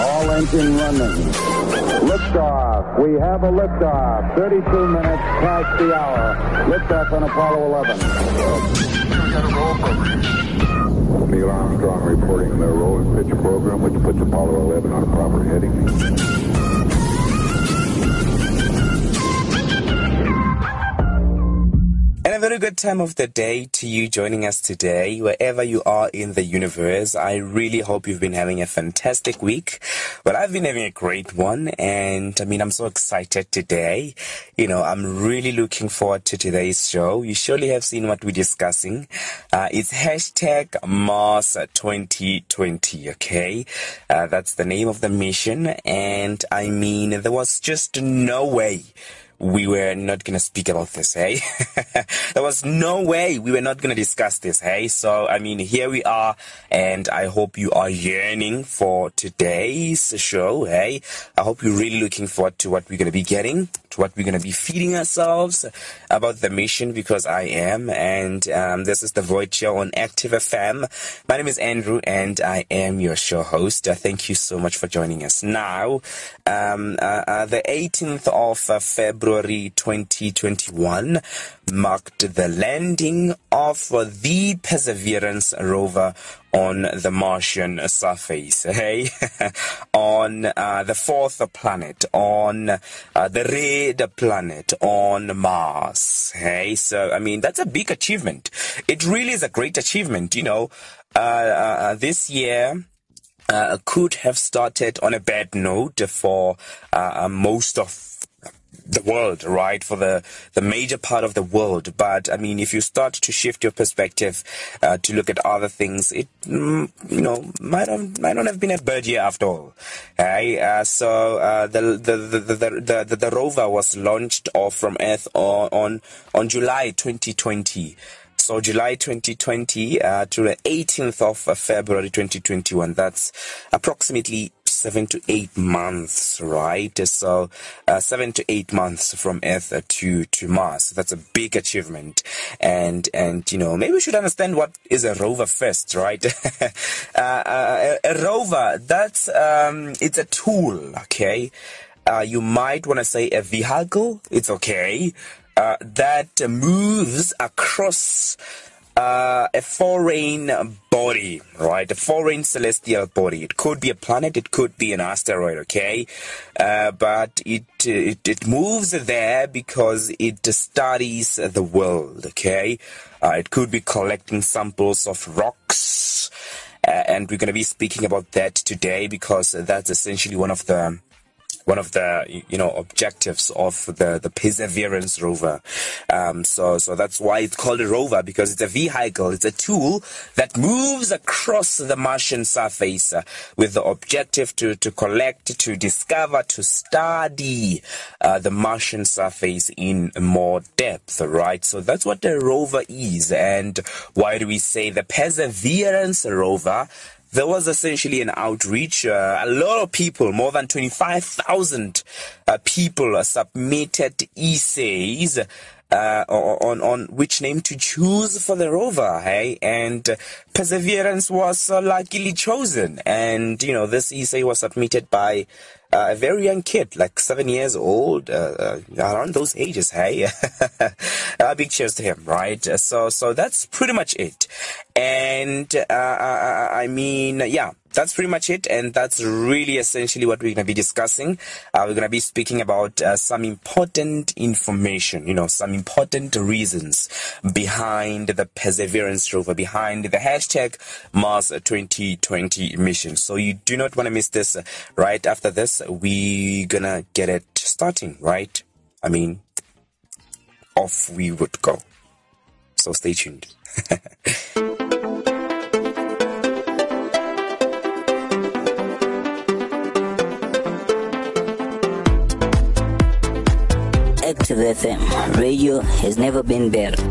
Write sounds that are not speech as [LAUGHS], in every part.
All engine running. Liftoff. We have a liftoff. 32 minutes past the hour. Liftoff on Apollo 11. Neil Armstrong reporting the roll and pitch program, which puts Apollo 11 on a proper heading. Very good time of the day to you joining us today, wherever you are in the universe. I really hope you've been having a fantastic week. Well, I've been having a great one, and I mean, I'm so excited today. You know, I'm really looking forward to today's show. You surely have seen what we're discussing. Uh, it's hashtag Mars 2020, okay? Uh, that's the name of the mission, and I mean, there was just no way we were not to speak about this, hey? [LAUGHS] there was no way we were not to discuss this, hey? So, I mean, here we are, and I hope you are yearning for today's show, hey? I hope you're really looking forward to what we're to be getting, to what we're to be feeding ourselves about the mission, because I am, and um, this is the Void Show on Active FM. My name is Andrew, and I am your show host. Uh, thank you so much for joining us. Now, um, uh, uh, the 18th of uh, February, February 2021 marked the landing of the Perseverance rover on the Martian surface, hey, [LAUGHS] on uh, the fourth planet, on uh, the red planet, on Mars, hey. So, I mean, that's a big achievement. It really is a great achievement, you know. Uh, this year, uh, could have started on a bad note for uh, most of the world, right? For the, the major part of the world. But I mean, if you start to shift your perspective uh, to look at other things, it, mm, you know, might have, might not have been a bad year after all. Right? Uh, so uh, the, the, the, the, the, the, rover was launched off from Earth on, on, on July 2020. So July 2020 uh, to the 18th of February 2021. That's approximately seven to eight months, right? So uh, seven to eight months from Earth to to Mars. That's a big achievement, and and you know maybe we should understand what is a rover first, right? [LAUGHS] uh, uh, a, a, rover that's um, it's a tool, okay. Uh, you might want to say a vehicle. It's okay. Uh, that moves across uh, a foreign body, right? A foreign celestial body. It could be a planet, it could be an asteroid, okay? Uh, but it, it, it moves there because it studies the world, okay? Uh, it could be collecting samples of rocks. Uh, and we're going to be speaking about that today because that's essentially one of the one of the you know objectives of the the Perseverance rover. Um, so so that's why it's called a rover because it's a vehicle, it's a tool that moves across the Martian surface uh, with the objective to to collect, to discover, to study uh, the Martian surface in more depth. Right. So that's what the rover is, and why do we say the Perseverance rover? There was essentially an outreach. Uh, a lot of people, more than 25,000 uh, people submitted essays uh, on on which name to choose for the rover, hey? And Perseverance was uh, luckily chosen. And, you know, this essay was submitted by uh, a very young kid, like seven years old, uh, uh, around those ages. Hey, a [LAUGHS] big cheers to him, right? So, so that's pretty much it. And uh, I mean, yeah, that's pretty much it, and that's really essentially what we're going to be discussing. Uh, we're going to be speaking about uh, some important information, you know, some important reasons behind the Perseverance rover, behind the hashtag Mars 2020 mission. So you do not want to miss this. Right after this, we're gonna get it starting. Right? I mean, off we would go. So stay tuned. [LAUGHS] Active FM. Radio has never been better.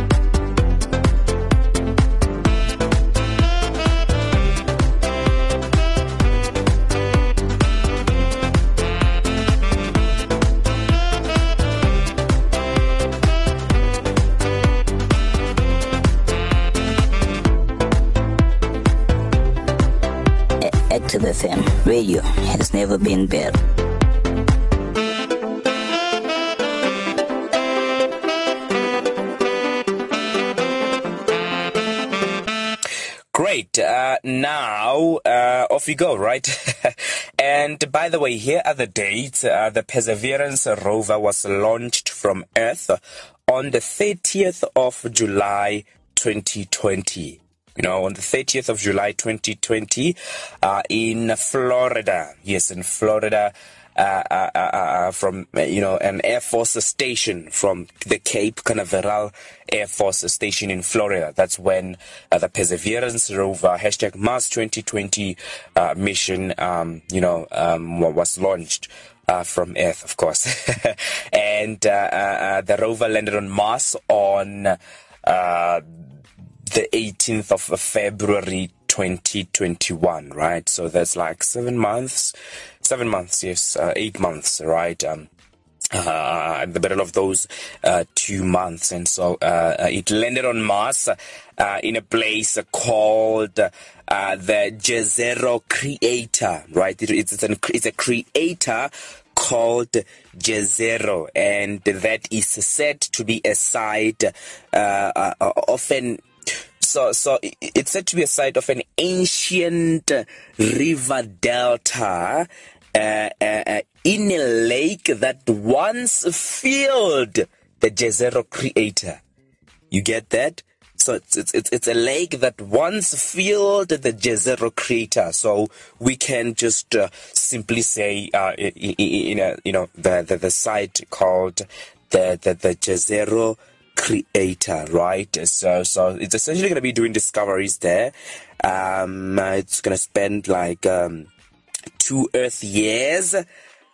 Active FM. Radio has never been better. Great. Uh, now, uh, off you go, right? [LAUGHS] and by the way, here are the dates. Uh, the Perseverance rover was launched from Earth on the 30th of July 2020 you know, on the 30th of July 2020 uh, in Florida. Yes, in Florida. Uh, uh, uh, from you know an Air Force station from the Cape Canaveral Air Force station in Florida. That's when the Perseverance rover hashtag Mars 2020 mission, um, you know, um, was launched. Uh, from Earth, of course. [LAUGHS] and uh, uh, the rover landed on Mars on the 18th of February 2021, right? So that's like seven months, seven months, yes, uh, eight months, right? Um, uh, in the middle of those uh, two months, and so uh, uh it landed on Mars uh, in a place called uh, the Jezero Crater. Right, it, it's, an, it's a crater called Jezero, and that is said to be a site often so so it's said to be a site of an ancient river delta uh, uh, uh, in a lake that once filled the Jezero crater. You get that? So it's, it's, it's a lake that once filled the Jezero crater. So we can just uh, simply say, uh, in, a, you know, the, the, the site called the, the, the Jezero crater, right? So, so it's essentially going to be doing discoveries there. Um, it's going to spend like um, two Earth years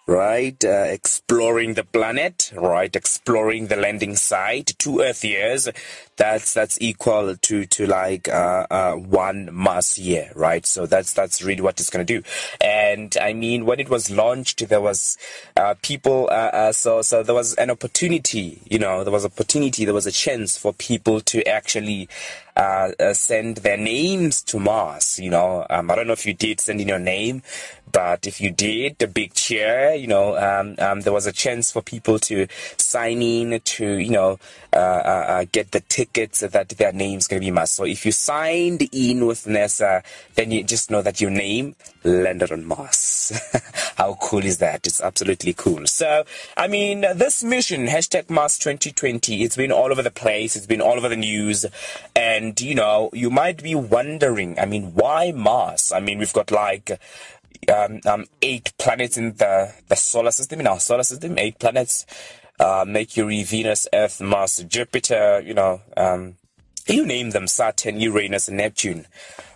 right? Uh, exploring the planet, right? Exploring the landing site. Two Earth years. That's that's equal to to like uh, uh, one Mars year, right? So that's that's really what it's gonna do. And I mean, when it was launched, there was uh, people. Uh, uh, so so there was an opportunity. You know, there was opportunity. There was a chance for people to actually uh, uh, send their names to Mars. You know, um, I don't know if you did send in your name, but if you did, the big cheer. You know, um, um, there was a chance for people to sign in to you know uh, uh, uh get the tickets that their name's gonna be Mars. So if you signed in with NASA, then you just know that your name landed on Mars. [LAUGHS] How cool is that? It's absolutely cool. So, I mean, this mission, hashtag Mars 2020, it's been all over the place. It's been all over the news. And, you know, you might be wondering, I mean, why Mars? I mean, we've got like, um, um, eight planets in the, the solar system, in our solar system, eight planets, uh, Mercury, Venus, Earth, Mars, Jupiter, you know, um, you name them Saturn, Uranus, and Neptune,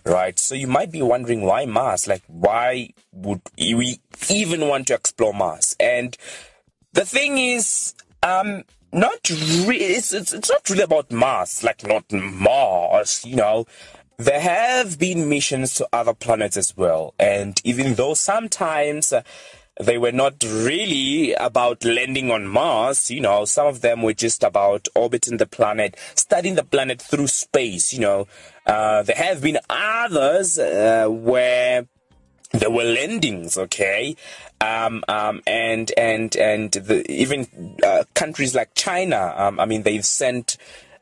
right? So you might be wondering why Mars? Like, why would we even want to explore Mars? And the thing is, um, not really, it's, it's, it's not really about Mars, like not Mars, you know. There have been missions to other planets as well. And even though sometimes uh, they were not really about landing on Mars. You know, some of them were just about orbiting the planet, studying the planet through space. You know, uh, there have been others uh, where there were landings, okay, um, um, and and and the, even uh, countries like China. Um, I mean, they've sent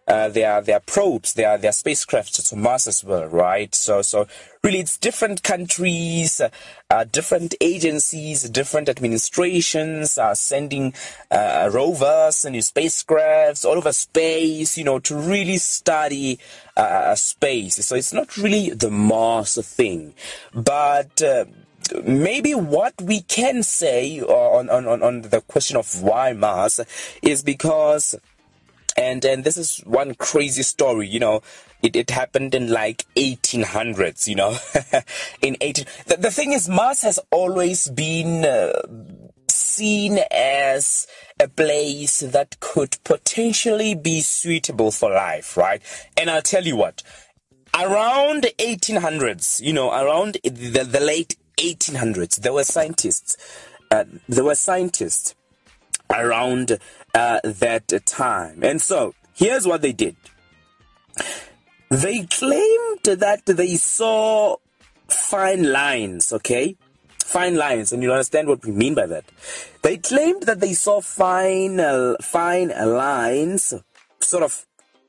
uh, their their probes, their their spacecraft to Mars as well, right? So so really, it's different countries, uh, different agencies, different administrations are sending uh, rovers and new spacecrafts all over space, you know, to really study uh, space. So it's not really the Mars thing, but uh, maybe what we can say on, on, on the question of why Mars is because and and this is one crazy story you know. It, it happened in like 1800s you know. [LAUGHS] In 18 the, the thing is mars has always been uh, seen as a place that could potentially be suitable for life right? And i'll tell you what around 1800s you know around the, the late 1800s there were scientists uh, there were scientists around uh, that time. And so, here's what they did they claimed that they saw fine lines, okay? Fine lines, and you understand what we mean by that. They claimed that they saw fine, uh, fine lines, sort of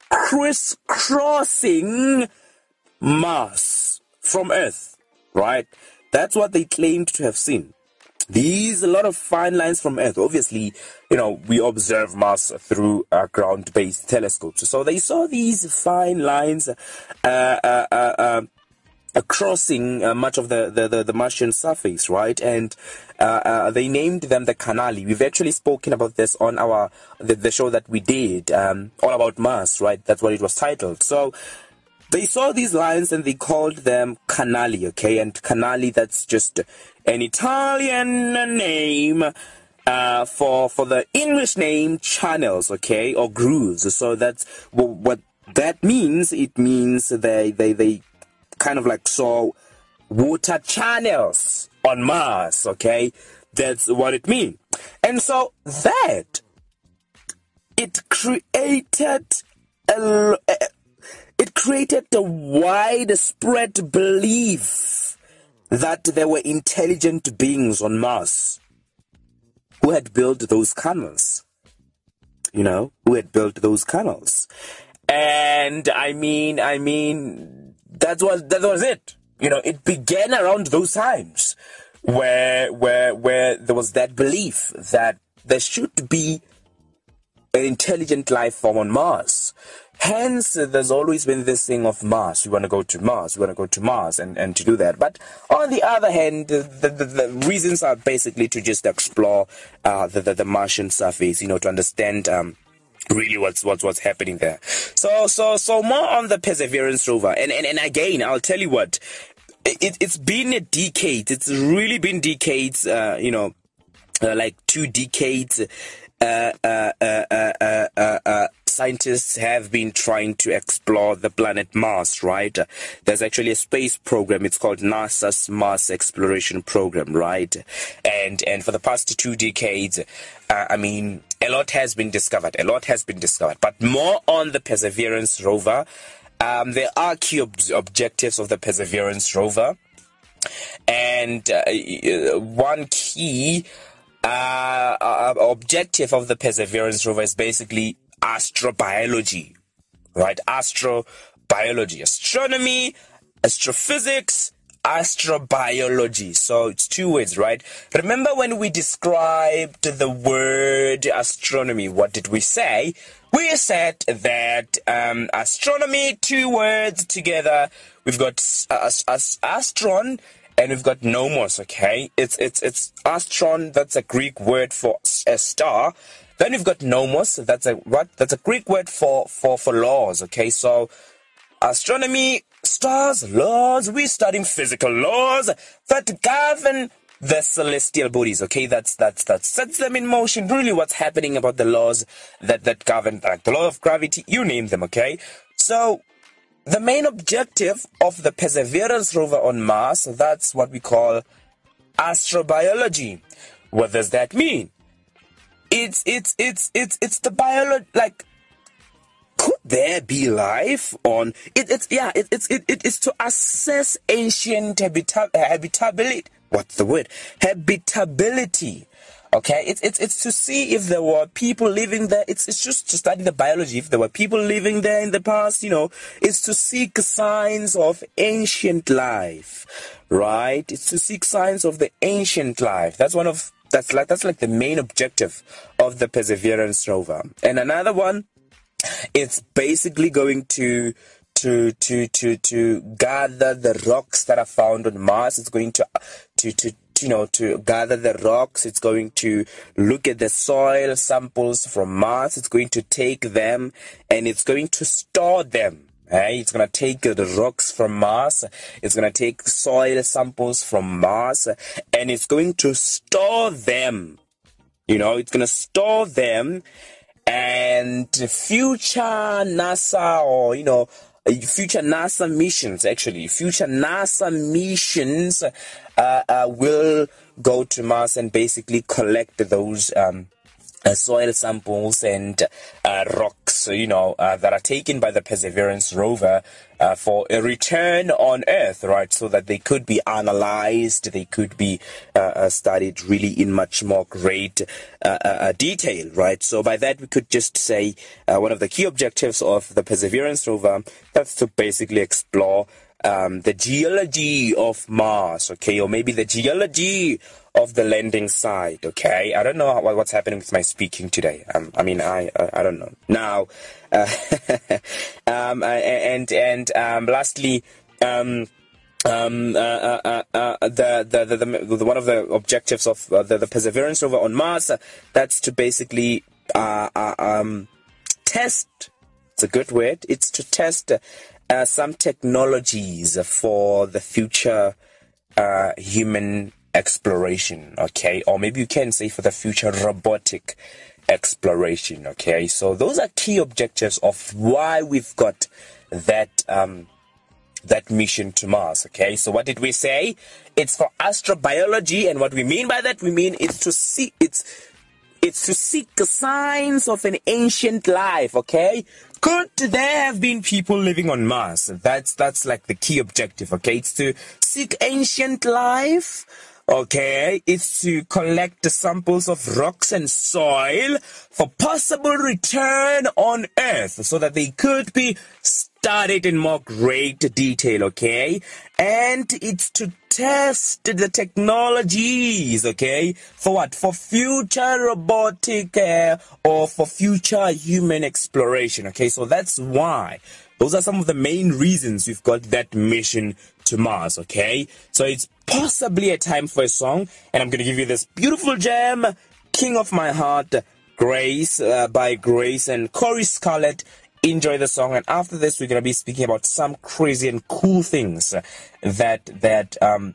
crisscrossing Mars from Earth, right? That's what they claimed to have seen. These a lot of fine lines from Earth. Obviously, you know, we observe Mars through uh, ground-based telescopes. So they saw these fine lines uh, uh, uh, uh crossing much of the, the, the, the, Martian surface, right? And they named them the Canali. We've actually spoken about this on our the, the show that we did, um, all about Mars, right? That's what it was titled. So they saw these lines and they called them canali, okay? And canali, that's just an Italian name uh, for for the English name channels, okay, or grooves. So that's what, what that means. It means they they they kind of like saw water channels on Mars, okay? That's what it means. And so that it created a, it created a widespread belief that there were intelligent beings on Mars who had built those canals. You know, who had built those canals. And I mean, I mean, that was, that was it. You know, it began around those times where, where, where there was that belief that there should be an intelligent life form on Mars. Hence, there's always been this thing of Mars. We want to go to Mars. We want to go to Mars and, and to do that. But on the other hand, the, the, the reasons are basically to just explore uh, the, the, the Martian surface, you know, to understand um, really what's what's what's happening there. So so so more on the Perseverance rover. And and, and again, I'll tell you what, it, it's been a decade. It's really been decades. Uh, you know, uh, like two decades. Uh, uh, uh, scientists have been trying to explore the planet Mars, right? There's actually a space program. It's called NASA's Mars Exploration Program, right? And and for the past two decades, uh, I mean, a lot has been discovered. A lot has been discovered, but more on the Perseverance rover. Um, there are key ob- objectives of the Perseverance rover, and uh, one key uh, uh, objective of the Perseverance rover is basically astrobiology, right? Astrobiology, astronomy, astrophysics, astrobiology. So it's two words, right? Remember when we described the word astronomy, what did we say? We said that um, astronomy, two words together. We've got uh, astron and we've got nomos. Okay, it's it's it's astron. That's a Greek word for a star, then you've got nomos. That's a what? That's a Greek word for for for laws. Okay, so astronomy, stars, laws. We're studying physical laws that govern the celestial bodies. Okay, that's that's that sets them in motion. Really, what's happening about the laws that that govern, like the law of gravity. You name them. Okay, so. The main objective of the Perseverance rover on Mars, that's what we call astrobiology. What does that mean? It's it's it's it's it's the biology like could there be life on it it's yeah it, it's it, it is to assess ancient habita- habitability what's the word? Habitability okay? It's, it's it's to see if there were people living there. It's it's just to study the biology. If there were people living there in the past you know it's to seek signs of ancient life right? It's to seek signs of the ancient life. That's one of that's like that's like the main objective of the Perseverance rover. And another one, it's basically going to to to to to gather the rocks that are found on Mars. It's going to to to you know to gather the rocks it's going to look at the soil samples from mars it's going to take them and it's going to store them Hey, it's gonna take the rocks from Mars. It's gonna take soil samples from Mars, and it's going to store them. You know, it's gonna store them, and future NASA or you know, future NASA missions actually, future NASA missions uh, uh, will go to Mars and basically collect those um, uh, soil samples and uh, rocks, you know, uh, that are taken by the Perseverance rover uh, for a return on Earth, right? So that they could be analyzed, they could be uh, uh, studied really in much more great detail, right? So by that, we could just say one of the key objectives of the Perseverance rover that's to basically explore um, the geology of Mars, okay, or maybe the geology of the landing site. Okay, I don't know what, what's happening with my speaking today. Um, I mean, I uh, I don't know. Now, uh, [LAUGHS] um, uh, and and um, lastly. Um, um, uh, uh, uh, the, the, the, the, the, one of the objectives of the, the Perseverance rover on Mars, that's to basically um, test. It's a good word. It's to test some technologies for the future human exploration, okay? Or maybe you can say for the future robotic exploration, okay? So those are key objectives of why we've got that um, that mission to Mars, okay? So what did we say? It's for astrobiology, and what we mean by that, we mean it's to see it's it's to seek the signs of an ancient life, okay? Could there have been people living on Mars? That's that's like the key objective, okay? It's to seek ancient life Okay, it's to collect the samples of rocks and soil for possible return on Earth so that they could be studied in more great detail, okay? And it's to test the technologies, okay? For what? For future robotic uh, or for future human exploration, okay? So that's why. Those are some of the main reasons we've got that mission to Mars, okay? So it's possibly a time for a song, and I'm going to give you this beautiful gem, King of My Heart, Grace, uh, by Grace and Corey Scarlett. Enjoy the song, and after this, we're going to be speaking about some crazy and cool things that that um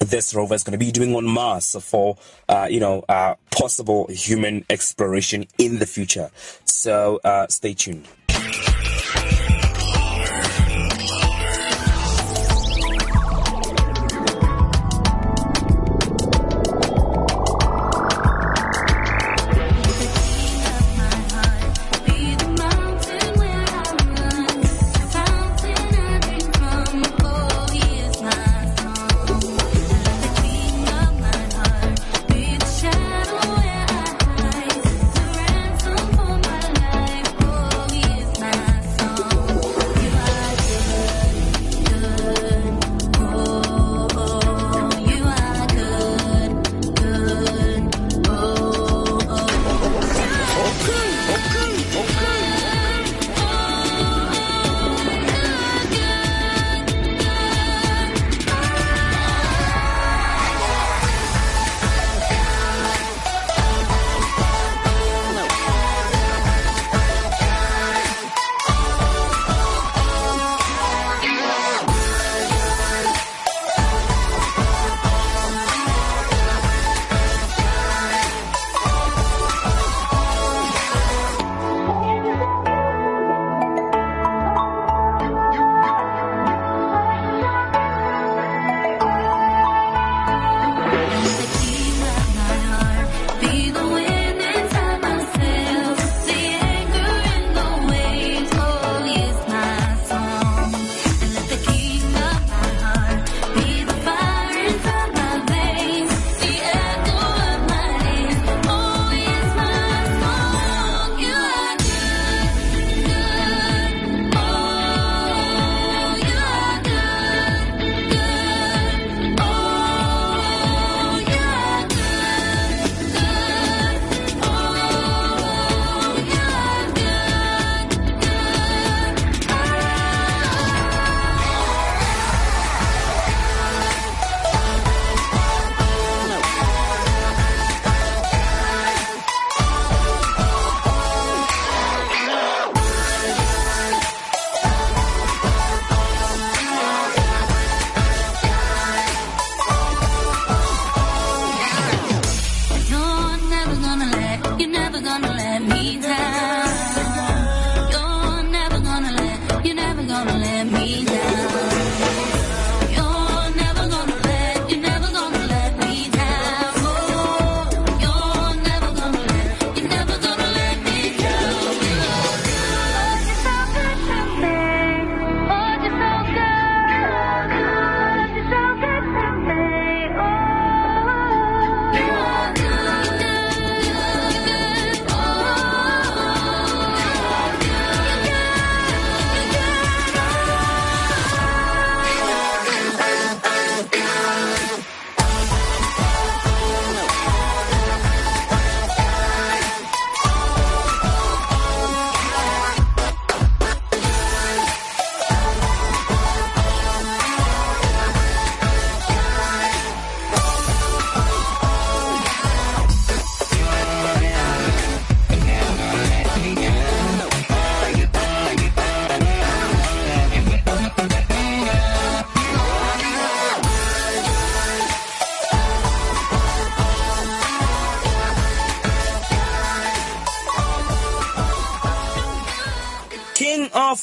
this rover is going to be doing on Mars for, uh, you know, uh, possible human exploration in the future. So uh, stay tuned.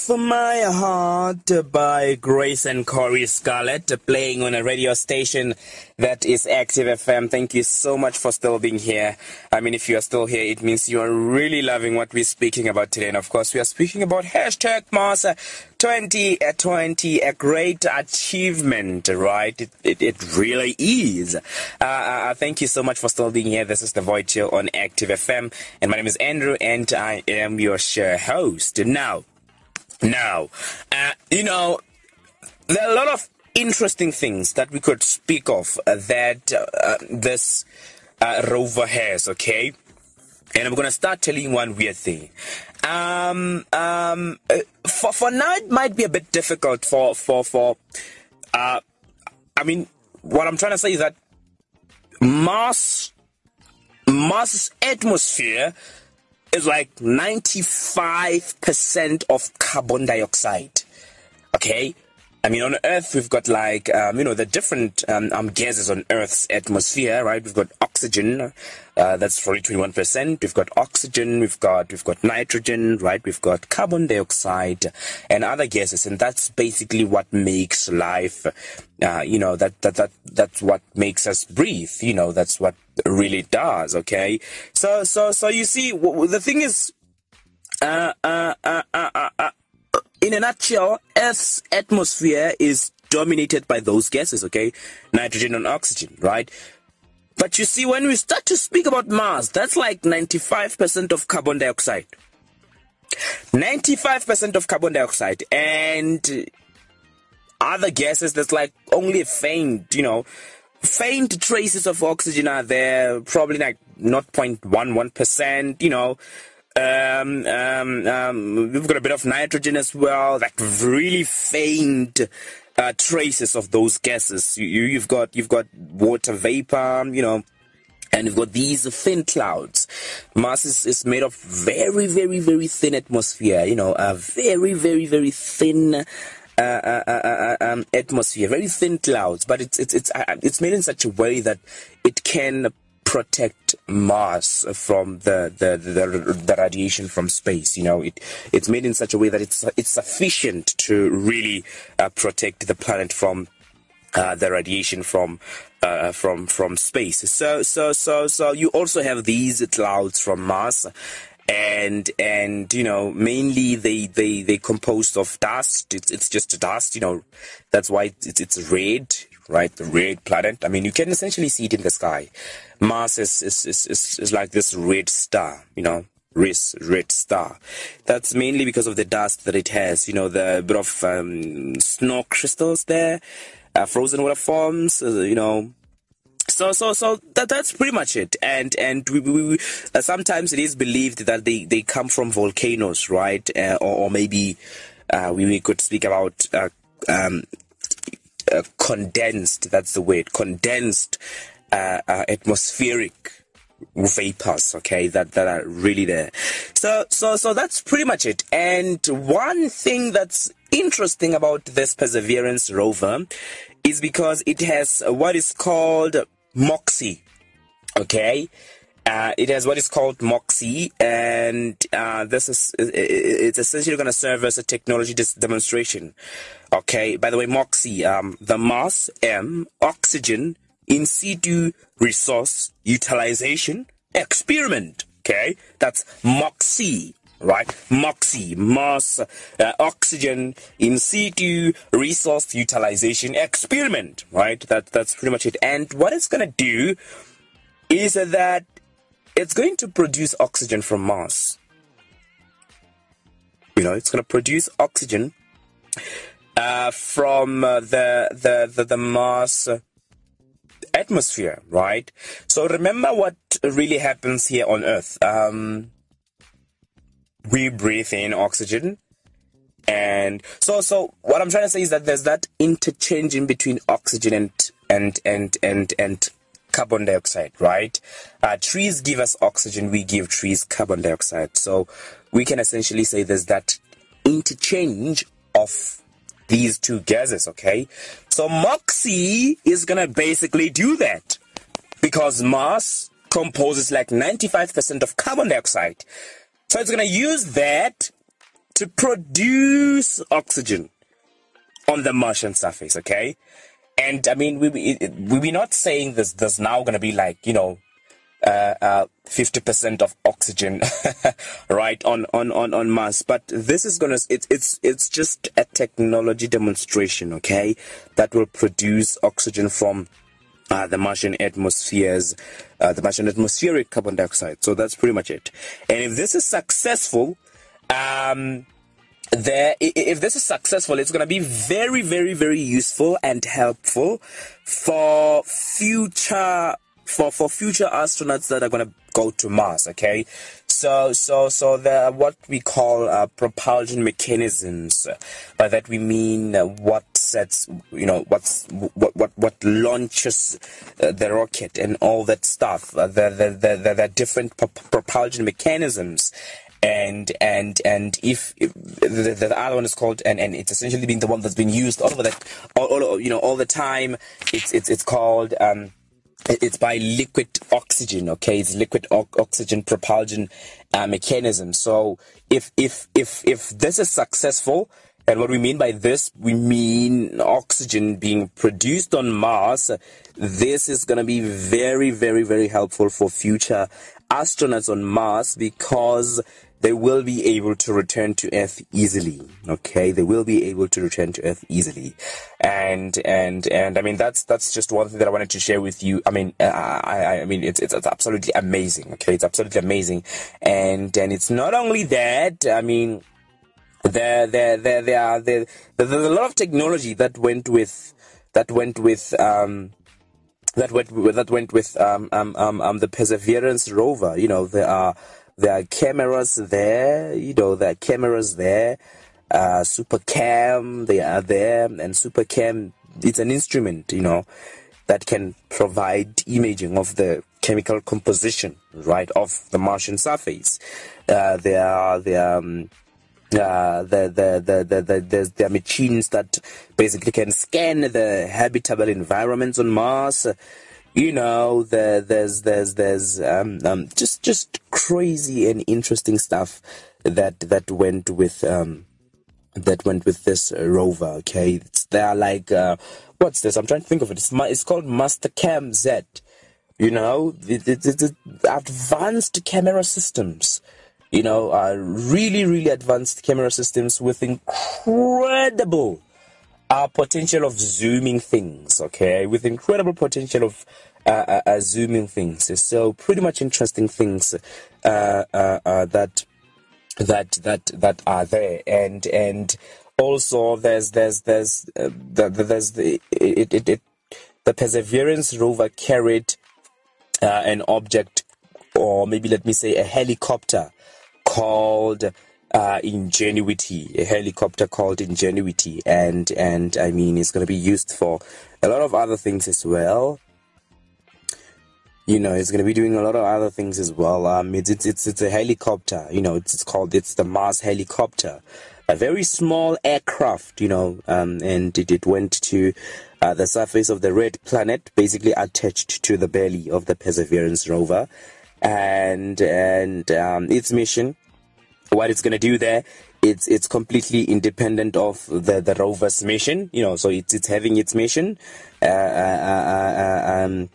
Of My Heart uh, by Grace and Corey Scarlett uh, playing on a radio station that is Active FM. Thank you so much for still being here. I mean, if you are still here, it means you are really loving what we're speaking about today. And of course, we are speaking about hashtag Mars uh, 2020, a great achievement, right? It, it, it really is. Uh, uh, thank you so much for still being here. This is The Void Show on Active FM. And my name is Andrew, and I am your share host. Now, now, uh, you know, there are a lot of interesting things that we could speak of uh, that uh, this uh, rover has, okay? And I'm gonna start telling one weird thing. Um, um, uh, for for now, it might be a bit difficult for for for. Uh, I mean, what I'm trying to say is that Mars, Mars's atmosphere is like 95% of carbon dioxide. Okay? I mean, on Earth, we've got like, um, you know, the different um, um, gases on Earth's atmosphere, right? We've got oxygen, uh, that's probably 21%. We've got oxygen, we've got, we've got nitrogen, right? We've got carbon dioxide and other gases. And that's basically what makes life, uh, you know, that, that, that, that's what makes us breathe. You know, that's what really does. Okay. So, so, so you see, the thing is, uh, uh, uh, uh, uh, uh in a nutshell, Earth's atmosphere is dominated by those gases, okay? Nitrogen and oxygen, right? But you see, when we start to speak about Mars, that's like 95% of carbon dioxide. 95% of carbon dioxide. And other gases, that's like only a faint, you know, faint traces of oxygen are there, probably like not 0.11%, you know. Um, um, um, we've got a bit of nitrogen as well, like really faint uh, traces of those gases. You, you, have got you've got water vapor, you know, and you've got these thin clouds. Mars is, is made of very, very, very thin atmosphere. You know, a very, very, very thin. Uh, uh, uh, uh um, atmosphere, very thin clouds, but it's it's it's uh, it's made in such a way that it can protect Mars from the, the, the, the, radiation from space. You know, it, it's made in such a way that it's, it's sufficient to really uh, protect the planet from uh, the radiation from uh, from from space. So so so so you also have these clouds from Mars, and and you know mainly they they they composed of dust. It's it's just dust. You know, that's why it's it's red right? The red planet. I mean, you can essentially see it in the sky. Mars is, is, is, is, is like this red star, you know, red, red star. That's mainly because of the dust that it has, you know, the bit of um, snow crystals there, uh, frozen water forms, uh, you know. So, so, so that, that's pretty much it. And, and we, we, we uh, sometimes it is believed that they, they come from volcanoes, right? Uh, or, or maybe, uh, we, we could speak about, uh, um, uh, condensed, that's the word, condensed uh, uh, atmospheric vapors okay that that are really there. So so so that's pretty much it. And one thing that's interesting about this perseverance rover is because it has what is called MOXIE okay uh, it has what is called MOXIE, and uh, this is it's essentially going to serve as a technology demonstration. Okay, by the way, MOXIE, um, the Mars M oxygen in situ resource utilization experiment. Okay, that's MOXIE. Right, MOXIE, Mars uh, Oxygen in situ resource utilization experiment. Right, that that's pretty much it. And what it's gonna do is that it's going to produce oxygen from Mars. You know, it's going to produce oxygen uh, from uh, the, the, the the Mars atmosphere, right? So remember what really happens here on Earth. Um, we breathe in oxygen, and so so what I'm trying to say is that there's that interchange in between oxygen and and and and and carbon dioxide, right? Uh, trees give us oxygen, we give trees carbon dioxide. So we can essentially say there's that interchange of these two gases, okay? So MOXIE is gonna basically do that because Mars composes like 95% of carbon dioxide. So it's gonna use that to produce oxygen on the Martian surface, okay? And I mean, we we we're not saying this. There's now going to be like you know, uh, uh, 50% of oxygen, [LAUGHS] right on on on on Mars. But this is gonna it's it's it's just a technology demonstration, okay? That will produce oxygen from uh, the Martian atmospheres, uh, the Martian atmospheric carbon dioxide. So that's pretty much it. And if this is successful, um, there if this is successful it's going to be very very very useful and helpful for future for for future astronauts that are going to go to mars okay? So so so are what we call uh, propulsion mechanisms by that we mean uh, what sets you know what's what what what launches uh, the rocket and all that stuff. Uh, the, the the the, the different propulsion mechanisms and and and if, if the, the, other one is called and, and it's essentially been the one that's been used all over that all, all you know all the time it's it's it's called um it's by liquid oxygen okay it's liquid o- oxygen propulsion uh, mechanism so if if if if this is successful and what we mean by this, we mean oxygen being produced on Mars. This is going to be very, very, very helpful for future astronauts on Mars because they will be able to return to Earth easily. Okay, they will be able to return to Earth easily, and and and I mean that's that's just one thing that I wanted to share with you. I mean, uh, I I mean it's it's, it's absolutely amazing. Okay, it's absolutely amazing, and and it's not only that. I mean, there there there there are there, there's a lot of technology that went with that went with um that went that went with um, um, um, um, the Perseverance rover. You know, there are there are cameras there, you know, there are cameras there. Uh, Supercam, they are there, and Supercam, it's an instrument, you know, that can provide imaging of the chemical composition, right, of the Martian surface. Uh, there are there. Um, uh, the, the, the, the, the, the, there are machines that basically can scan the habitable environments on Mars you know, the, there's there's there's um, um, just just crazy and interesting stuff that that went with um, that went with this rover. Okay, it's, they are like uh, what's this? I'm trying to think of it. It's it's called Mastcam-Z. You know, it, it, it, advanced camera systems. You know, uh, really really advanced camera systems with incredible uh, potential of zooming things, okay, with incredible potential of uh, uh, uh zooming things. So pretty much interesting things uh, uh, that that that that are there, and and also there's there's there's the, there's the it, it, it the Perseverance rover carried an object, or maybe let me say a helicopter called uh, Ingenuity, a helicopter called Ingenuity, and and I mean it's going to be used for a lot of other things as well. You know, it's going to be doing a lot of other things as well. Um, it's it's it's, it's a helicopter. You know, it's, it's called it's the Mars helicopter, a very small aircraft. You know, um, and it, it went to uh, the surface of the red planet, basically attached to the belly of the Perseverance rover, and and um, its mission what it's going to do there it's it's completely independent of the the rover's mission you know so it's it's having its mission uh, uh, uh, um,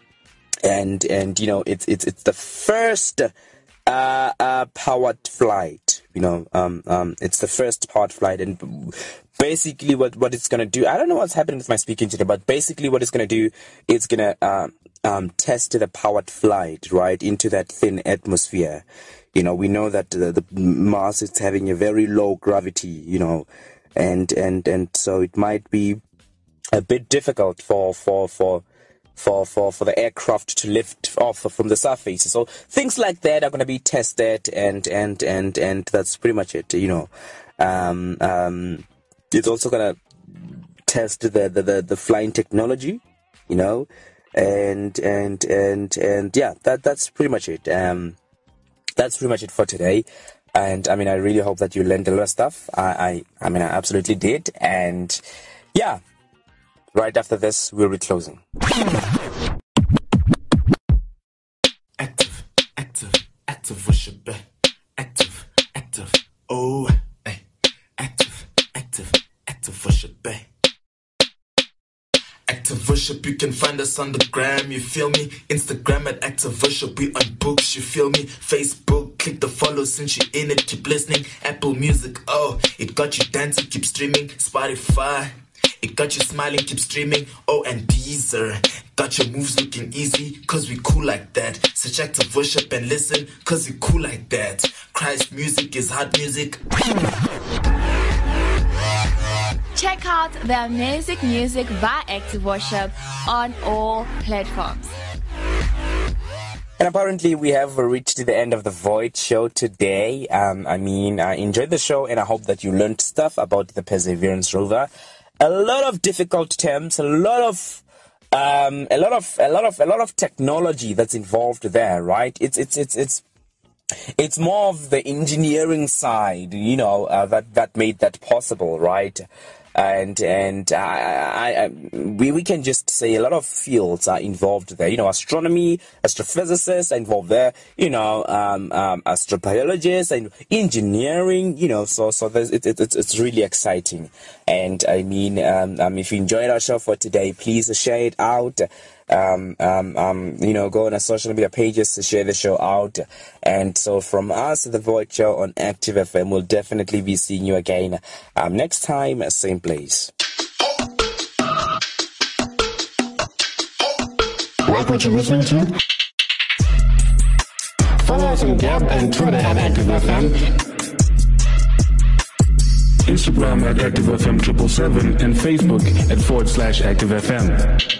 and and you know it's it's it's the first uh, uh, powered flight you know um, um, it's the first powered flight and basically what what it's gonna do i don't know what's happening with my speaking today but basically what it's gonna do it's gonna um, um, test the powered flight right into that thin atmosphere. You know, we know that the, the Mars is having a very low gravity, you know, and and and so it might be a bit difficult for for for for for for the aircraft to lift off from the surface. So things like that are going to be tested, and and and and that's pretty much it. You know, um, um, it's also going to test the, the the the flying technology. You know, and and and and yeah, that that's pretty much it. Um, that's pretty much it for today. And I mean, I really hope that you learned a lot of stuff. I, I, I mean, I absolutely did. And yeah, Right after this, we'll be closing. Active, active, active worship. Active, active, oh, hey. Active, active, active worship. Active Worship, you can find us on the gram, you feel me? Instagram at Active Worship, we on books, you feel me? Facebook, click the follow since you in it, keep listening. Apple Music, oh, it got you dancing, keep streaming. Spotify. It got you smiling, keep streaming. Oh, and Deezer. Got your moves looking easy, cause we cool like that. Search active worship and listen, cause we cool like that. Christ music is hot music. Check out the amazing music by Active Worship on all platforms. And apparently, we have reached the end of the Void show today. Um, I mean, I enjoyed the show and I hope that you learned stuff about the Perseverance rover. A lot of difficult terms, a lot of um, a lot of a lot of a lot of technology that's involved there, right? It's it's it's it's it's more of the engineering side, you know, uh, that that made that possible, right? And and I, I, we we can just say a lot of fields are involved there. You know, astronomy, astrophysicists are involved there. You know, um, um, astrobiologists and engineering. You know, so so it, it, it's it's really exciting. And I mean, um, um, if you enjoyed our show for today, please share it out um, um, um, you know, go on our social media pages to share the show out. And so from us, The Void Show on Active FM, we'll definitely be seeing you again um, next time, same place. Like what you're listening to? Follow us on Gab and Twitter at ActiveFM. Instagram at ActiveFM777 and Facebook at forward slash ActiveFM.